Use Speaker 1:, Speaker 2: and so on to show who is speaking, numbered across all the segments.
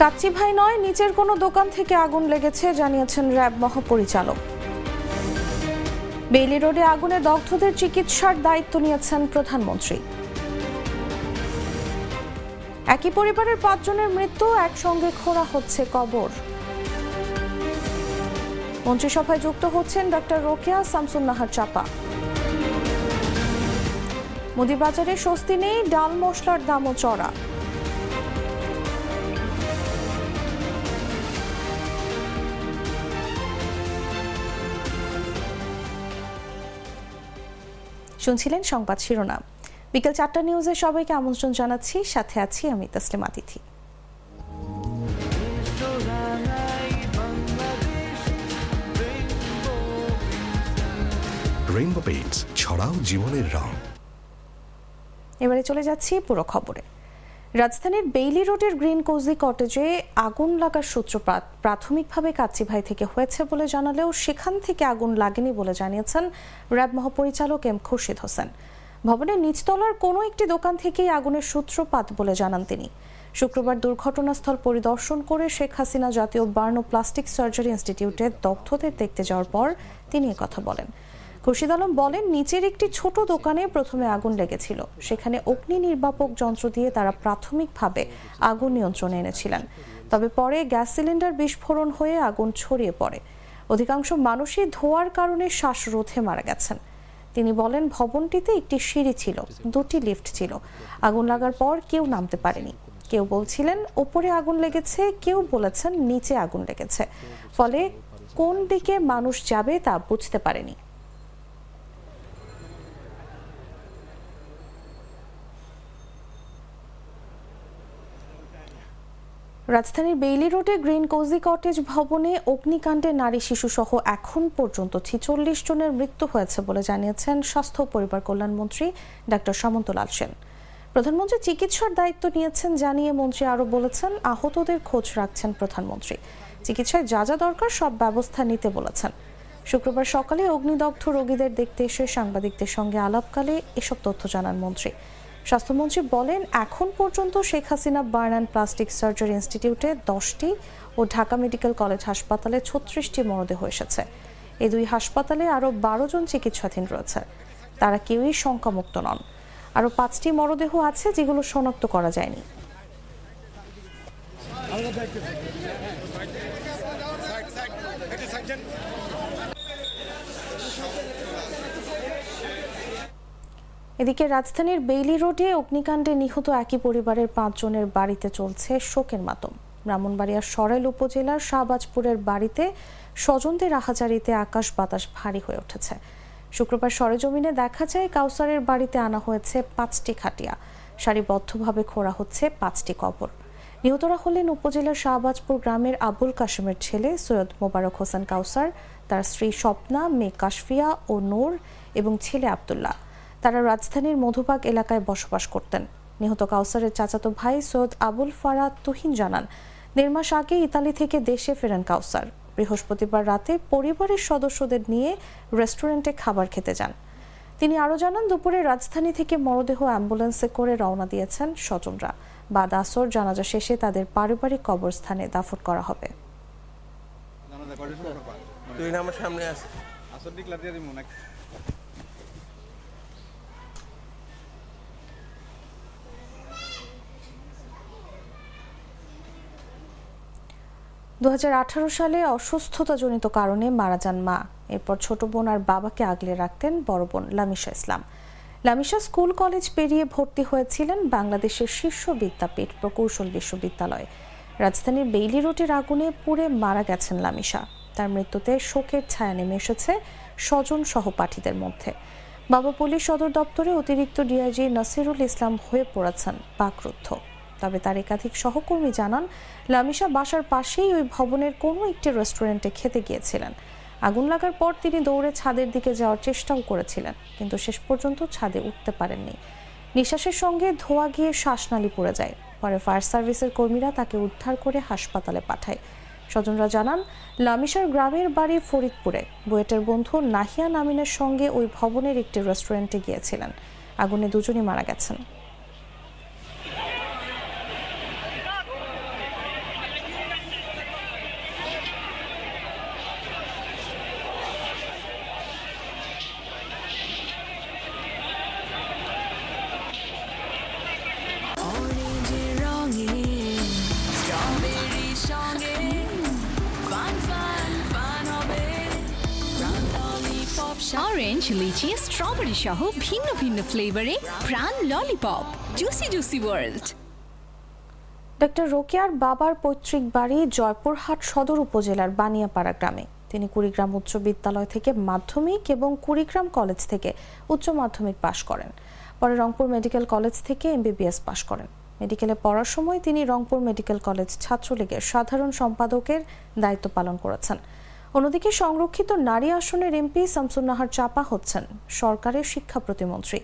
Speaker 1: কাচ্চি ভাই নয়, নিচের কোনো দোকান থেকে আগুন লেগেছে, জানিয়েছেন র্যাব মহাপরিচালক। বেইলি রোডে আগুনে দগ্ধদের চিকিৎসার দায়িত্ব নিয়েছেন প্রধানমন্ত্রী। একই পরিবারের পাঁচজনের মৃত্যু, একসঙ্গে খোঁড়া হচ্ছে কবর। মন্ত্রিসভায় যুক্ত হচ্ছেন ডক্টর রোকেয়া শামসুন্নাহার চাপা। মুদিবাজারে স্বস্তি নেই, ডাল মশলার দামও চড়া। শুনছিলেন সংবাদ শিরোনাম। বিকেল চারটা নিউজে সবাইকে আমন্ত্রণ জানাচ্ছি। সাথে আছি আমি তসলিম আতিথি।
Speaker 2: রেইনবো পেইন্টস ছড়াও জীবনের রং।
Speaker 1: এবারে চলে যাচ্ছি পুরো খবরে। রাজধানীর বেইলি রোডের গ্রিন কোজি কটেজে আগুন লাগার সূত্রপাত প্রাথমিকভাবে কাচ্চিভাই থেকে হয়েছে বলে জানালেও সেখান থেকে আগুন লাগেনি বলে জানিয়েছেন র্যাব মহাপরিচালক এম খুরশিদ হোসেন। ভবনের নিচতলার কোনো একটি দোকান থেকেই আগুনের সূত্রপাত বলে জানান তিনি। শুক্রবার দুর্ঘটনাস্থল পরিদর্শন করে শেখ হাসিনা জাতীয় বার্ন প্লাস্টিক সার্জারি ইনস্টিটিউটে দগ্ধদের দেখতে যাওয়ার পর তিনি কথা বলেন। খুরশিদ আলম বলেন, নিচের একটি ছোট দোকানে প্রথমে আগুন লেগেছিল। সেখানে অগ্নি নির্বাপক যন্ত্র দিয়ে তারা প্রাথমিকভাবে আগুন নিয়ন্ত্রণে এনেছিলেন। তবে পরে গ্যাস সিলিন্ডার বিস্ফোরণ হয়ে আগুন ছড়িয়ে পড়ে। অধিকাংশ মানুষই ধোয়ার কারণে শ্বাসরোধে মারা গেছেন। তিনি বলেন, ভবনটিতে একটি সিঁড়ি ছিল, দুটি লিফট ছিল। আগুন লাগার পর কেউ নামতে পারেনি। কেউ বলছিলেন, ওপরে আগুন লেগেছে। কেউ বলেছেন, নিচে আগুন লেগেছে। ফলে কোন দিকে মানুষ যাবে তা বুঝতে পারেনি। রাজধানীর বেইলি রোডে গ্রিন কোজি কটেজ ভবনে অগ্নিকাণ্ডে নারী শিশু সহ এখন পর্যন্ত ছিচল্লিশ জনের মৃত্যু হয়েছে বলে জানিয়েছেন স্বাস্থ্য পরিবার কল্যাণমন্ত্রী ডাক্তার সামন্তলাল সেন। প্রধানমন্ত্রী চিকিৎসার দায়িত্ব নিয়েছেন জানিয়ে মন্ত্রী আরও বলেছেন, আহতদের খোঁজ রাখছেন প্রধানমন্ত্রী। চিকিৎসায় যা যা দরকার সব ব্যবস্থা নিতে বলেছেন। শুক্রবার সকালে অগ্নিদগ্ধ রোগীদের দেখতে এসে সাংবাদিকদের সঙ্গে আলাপকালে এসব তথ্য জানান মন্ত্রী। স্বাস্থ্যমন্ত্রী বলেন, এখন পর্যন্ত Sheikh Hasina burn and plastic surgery ইনস্টিটিউটে দশটি ও ঢাকা মেডিকেল কলেজ হাসপাতালে ছত্রিশটি মরদেহ এসেছে। এই দুই হাসপাতালে আরও বারো জন চিকিৎসাধীন রয়েছে। তারা কেউই শঙ্কামুক্ত নন। আরও পাঁচটি মরদেহ আছে যেগুলো শনাক্ত করা যায়নি। এদিকে রাজধানীর বেইলি রোডে অগ্নিকাণ্ডে নিহত একই পরিবারের পাঁচজনের বাড়িতে চলছে শোকের মাতম। ব্রাহ্মণবাড়িয়ার সরাইল উপজেলার শাহবাজপুরের বাড়িতে স্বজনদের আহাজারিতে আকাশ বাতাস ভারী হয়ে উঠেছে। শুক্রবার সরেজমিনে দেখা যায়, কাউসারের বাড়িতে আনা হয়েছে পাঁচটি খাটিয়া। সারিবদ্ধভাবে খোঁড়া হচ্ছে পাঁচটি কবর। নিহতরা হলেন উপজেলার শাহবাজপুর গ্রামের আবুল কাশেমের ছেলে সৈয়দ মোবারক হোসেন কাউসার, তার স্ত্রী স্বপ্না, মেয়ে কাশফিয়া ও নূর এবং ছেলে আবদুল্লাহ। তারা রাজধানীর মধুবাগ এলাকায় বসবাস করতেন। নিহত কাউসারের চাচাতো ভাই সৈয়দ আবুল ফারা তুহিন জানান দেড় মাস আগে ইতালি থেকে দেশে ফেরেন কাউসার। বৃহস্পতিবার রাতে পরিবারের সদস্যদের নিয়ে রেস্টুরেন্টে খাবার খেতে যান। তিনি আরও জানান দুপুরে রাজধানী থেকে মরদেহ অ্যাম্বুলেন্সে করে রওনা দিয়েছেন স্বজনরা। বাদ আসর জানাজা শেষে তাদের পারিবারিক কবরস্থানে দাফন করা হবে।
Speaker 3: তুই আমার সামনে আছে
Speaker 4: আসর দু হাজার
Speaker 1: আঠারো সালে অসুস্থতাজনিত কারণে মারা যান মা। এরপর ছোট বোন আর বাবাকে আগলে রাখতেন বড় বোন লামিশা ইসলাম। লামিশা স্কুল, কলেজ পেরিয়ে ভর্তি হয়েছিলেন বাংলাদেশের শীর্ষ বিদ্যাপীঠ প্রকৌশল বিশ্ববিদ্যালয়ে। রাজধানীর বেইলি রোডের আগুনে পুড়ে মারা গেছেন লামিশা। তার মৃত্যুতে শোকের ছায়া নেমে এসেছে স্বজন সহপাঠীদের মধ্যে। বাবা পুলিশ সদর দপ্তরে অতিরিক্ত ডিআইজি নাসিরুল ইসলাম হয়ে পড়েছেন বাকরুদ্ধ তবে তার একাধিক সহকর্মী জানান লামিশা বাসার পাশেই ওই ভবনের কোনো একটি রেস্টুরেন্টে খেতে গিয়েছিলেন। আগুন লাগার পর তিনি দৌড়ে ছাদের দিকে যাওয়ার চেষ্টাও করেছিলেন, কিন্তু শেষ পর্যন্ত ছাদে উঠতে পারেননি। নিঃশ্বাসের সঙ্গে ধোয়া গিয়ে শ্বাসনালী পড়ে যায়। পরে ফায়ার সার্ভিসের কর্মীরা তাকে উদ্ধার করে হাসপাতালে পাঠায়। স্বজনরা জানান লামিশার গ্রামের বাড়ি ফরিদপুরে। বুয়েটের বন্ধু নাহিয়া নামিনের সঙ্গে ওই ভবনের একটি রেস্টুরেন্টে গিয়েছিলেন। আগুনে দুজনই মারা গেছেন।
Speaker 5: অরেঞ্জ লিচি স্ট্রবেরি সহ ভিন্ন ভিন্ন ফ্লেভারে Pran lollipop juicy juicy world
Speaker 1: doctor রোকেয়ার বাবার পৈতৃক বাড়ি জয়পুরহাট সদর উপজেলার বানিয়াপাড়া গ্রামে। তিনি কুড়িগ্রাম উচ্চ বিদ্যালয় থেকে মাধ্যমিক এবং কুড়িগ্রাম কলেজ থেকে উচ্চ মাধ্যমিক পাশ করেন। পরে রংপুর মেডিকেল কলেজ থেকে এমবিবিএস পাশ করেন। মেডিকেলে পড়ার সময় তিনি রংপুর মেডিকেল কলেজ ছাত্রলীগের সাধারণ সম্পাদকের দায়িত্ব পালন করেছেন। অন্যদিকে সংরক্ষিত নারী আসনের এমপি শামসুন্নাহার চাপা হচ্ছেন সরকারের শিক্ষা প্রতিমন্ত্রী।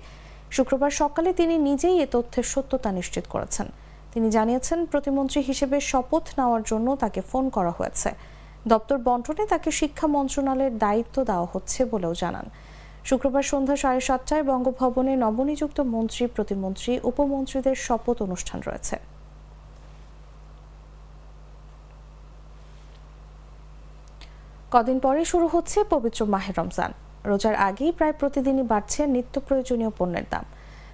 Speaker 1: শুক্রবার সকালে তিনি নিজেই এ তথ্যের সত্যতা নিশ্চিত করেছেন। তিনি জানিয়েছেন, প্রতিমন্ত্রী হিসেবে শপথ নেওয়ার জন্য তাকে ফোন করা হয়েছে। দপ্তর বন্টনে তাকে শিক্ষা মন্ত্রণালয়ের দায়িত্ব দেওয়া হচ্ছে বলেও জানান। শুক্রবার সন্ধ্যা সাড়ে সাতটায় বঙ্গভবনে নবনিযুক্ত মন্ত্রী, প্রতিমন্ত্রী, উপমন্ত্রীদের শপথ অনুষ্ঠান রয়েছে। কদিন পরে শুরু হচ্ছে পবিত্র মাহের রমজান। রোজার আগেই প্রায় প্রতিদিনই বাড়ছে নিত্য প্রয়োজনীয় পণ্যের দাম।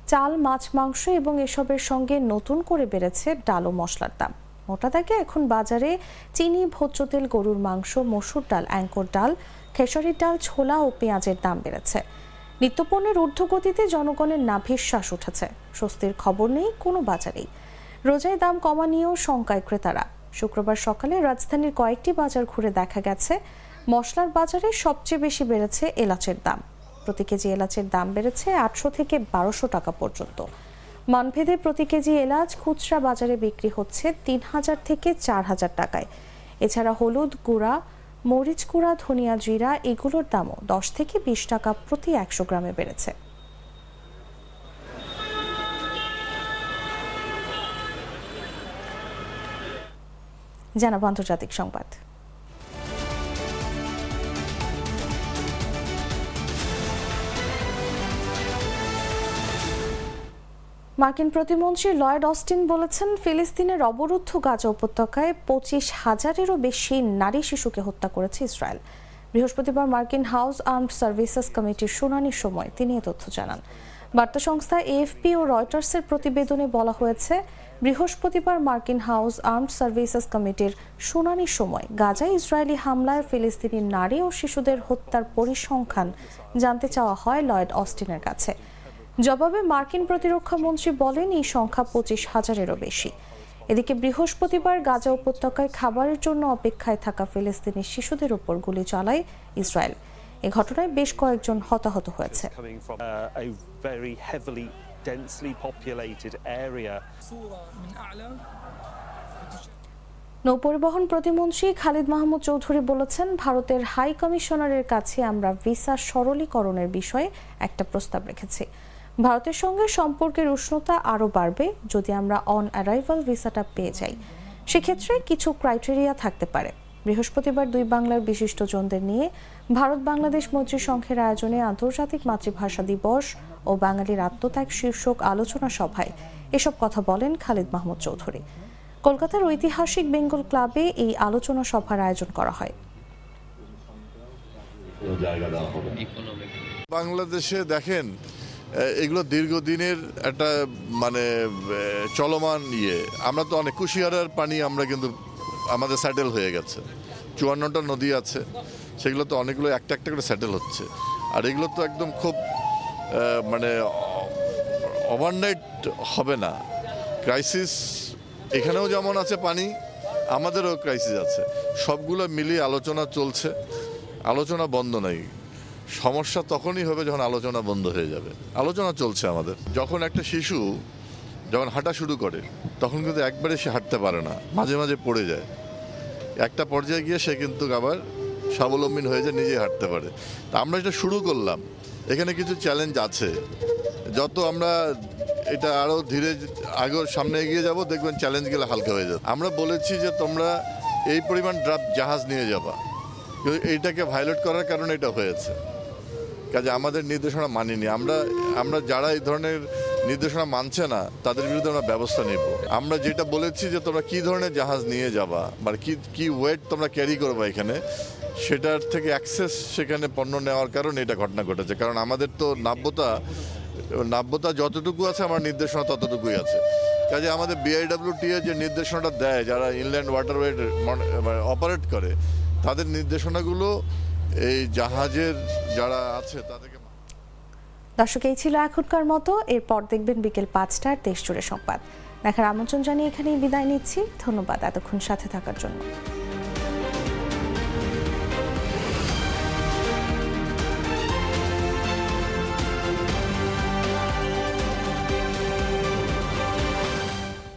Speaker 1: চাল, মাছ, মাংস এবং এসবের সঙ্গে নতুন করে বেড়েছে ডাল ও মশলার দাম। মোটা দাগে এখন বাজারে চিনি ভোজ্য তেল গরুর মাংস, মসুর ডাল, অ্যাঙ্কর ডাল, খেসারির ডাল, ছোলা ও পেঁয়াজের দাম বেড়েছে। নিত্যপণ্যের ঊর্ধ্বগতিতে জনগণের নাভির শ্বাস উঠেছে। স্বস্তির খবর নেই কোনো বাজারেই। রোজায় দাম কমা নিয়েও শঙ্কায় ক্রেতারা। শুক্রবার সকালে রাজধানীর কয়েকটি বাজার ঘুরে দেখা গেছে মশলার বাজারে সবচেয়ে বেশি বেড়েছে এলাচের দাম। প্রতি কেজি এলাচের দাম বেড়েছে আটশো থেকে বারোশো টাকা পর্যন্ত। মানভেদে প্রতি কেজি এলাচ খুচরা বাজারে বিক্রি হচ্ছে তিন হাজার থেকে চার হাজার টাকায়। এছাড়া হলুদ গুঁড়া, মরিচ গুঁড়া, ধনিয়া জিরা এগুলোর দামও দশ থেকে বিশ টাকা প্রতি একশো গ্রামে বেড়েছে। জানাব আন্তর্জাতিক সংবাদ। মার্কিন প্রতিমন্ত্রী লয়েড অস্টিন বলেছেন, ফিলিস্তিনের অবরুদ্ধ গাজা উপত্যকায় পঁচিশ হাজারেরও বেশি নারী শিশুকে হত্যা করেছে ইসরায়েল। বৃহস্পতিবার মার্কিন হাউস আর্মড সার্ভিসেস কমিটির শুনানির সময় তিনি এ তথ্য জানান। বার্তা সংস্থা এএফপি ও রয়টার্সের প্রতিবেদনে বলা হয়েছে, বৃহস্পতিবার মার্কিন হাউস আর্মড সার্ভিসেস কমিটির শুনানির সময় গাজায় ইসরায়েলি হামলায় ফিলিস্তিনি নারী ও শিশুদের হত্যার পরিসংখ্যান জানতে চাওয়া হয় লয়েড অস্টিনের কাছে। জবাবে মার্কিন প্রতিরক্ষা মন্ত্রী বলেন এই সংখ্যা পঁচিশ হাজারেরও বেশি। এদিকে বৃহস্পতিবার গাজা উপত্যকায় খাবারের জন্য অপেক্ষায় থাকা ফিলিস্তিনি শিশুদের উপর গুলি চালায় ইসরায়েল। এ ঘটনায় বেশ কয়েকজন হতাহত হয়েছে।
Speaker 6: Uh.
Speaker 1: নৌপরিবহন প্রতিমন্ত্রী খালিদ মাহমুদ চৌধুরী বলেছেন ভারতের হাই কমিশনারের কাছে আমরা ভিসা সরলীকরণের বিষয়ে একটা প্রস্তাব রেখেছি। ভারতের সঙ্গে সম্পর্কের উষ্ণতা আরও বাড়বে যদি আমরা অন অ্যারাইভাল ভিসাটা পেয়ে যাই। সেক্ষেত্রে কিছু ক্রাইটেরিয়া থাকতে পারে। বৃহস্পতিবার দুই বাংলার বিশিষ্টজনদের নিয়ে ভারত বাংলাদেশ মৈত্রী সংঘের আয়োজনে আন্তর্জাতিক মাতৃভাষা দিবস ও বাঙালির আত্মত্যাগ শীর্ষক আলোচনা সভায় এসব কথা বলেন খালিদ মাহমুদ চৌধুরী। কলকাতার ঐতিহাসিক বেঙ্গল ক্লাবে এই আলোচনা সভার আয়োজন করা হয়।
Speaker 7: বাংলাদেশে দেখেন এগুলো দীর্ঘদিনের একটা মানে চলমান ইয়ে। আমরা তো অনেক কুশিয়ারার পানি আমরা কিন্তু আমাদের স্যাটেল হয়ে গেছে। চুয়ান্নটা নদী আছে, সেগুলো তো অনেকগুলো একটা একটা করে স্যাটেল হচ্ছে। আর এগুলো তো একদম খুব মানে ওভারনাইট হবে না। ক্রাইসিস এখানেও যেমন আছে পানি, আমাদেরও ক্রাইসিস আছে। সবগুলো মিলিয়ে আলোচনা চলছে। আলোচনা বন্ধ নাই। সমস্যা তখনই হবে যখন আলোচনা বন্ধ হয়ে যাবে। আলোচনা চলছে আমাদের। যখন একটা শিশু যখন হাঁটা শুরু করে, তখন কিন্তু একবারে সে হাঁটতে পারে না, মাঝে মাঝে পড়ে যায়। একটা পর্যায়ে গিয়ে সে কিন্তু আবার স্বাবলম্বী হয়ে যায় নিজে হাঁটতে পারে। তা আমরা এটা শুরু করলাম। এখানে কিছু চ্যালেঞ্জ আছে। যত আমরা এটা আরও ধীরে আগের সামনে এগিয়ে যাব, দেখবেন চ্যালেঞ্জগুলো হালকা হয়ে যাবে আমরা বলেছি যে তোমরা এই পরিমাণ ড্রাফট জাহাজ নিয়ে যাবা। এইটাকে ভায়োলেট করার কারণে এটা হয়েছে। কাজে আমাদের নির্দেশনা মানিনি। আমরা আমরা যারা এই ধরনের নির্দেশনা মানছে না, তাদের বিরুদ্ধে আমরা ব্যবস্থা নেব। আমরা যেটা বলেছি যে তোমরা কি ধরনের জাহাজ নিয়ে যাবা মানে কি কি ওয়েট তোমরা ক্যারি করবা এখানে, সেটার থেকে অ্যাক্সেস সেখানে পণ্য নেওয়ার কারণে এটা ঘটনা ঘটেছে। কারণ আমাদের তো নাব্যতা নাব্যতা যতটুকু আছে, আমার নির্দেশনা ততটুকুই আছে। কাজে আমাদের বিআইডব্লিউটি এর যে নির্দেশনাটা দেয়, যারা ইনল্যান্ড ওয়াটারওয়ে অপারেট করে, তাদের নির্দেশনাগুলো এই জাহাজের যারা আছে, তাদেরকে
Speaker 1: দর্শক, এই ছিল এখনকার মতো। এরপর দেখবেন বিকেল পাঁচটার দেশ জুড়ে সংবাদ। দেখার আমন্ত্রণ জানিয়ে এখানেই বিদায় নিচ্ছি। ধন্যবাদ এতক্ষণ সাথে থাকার জন্য।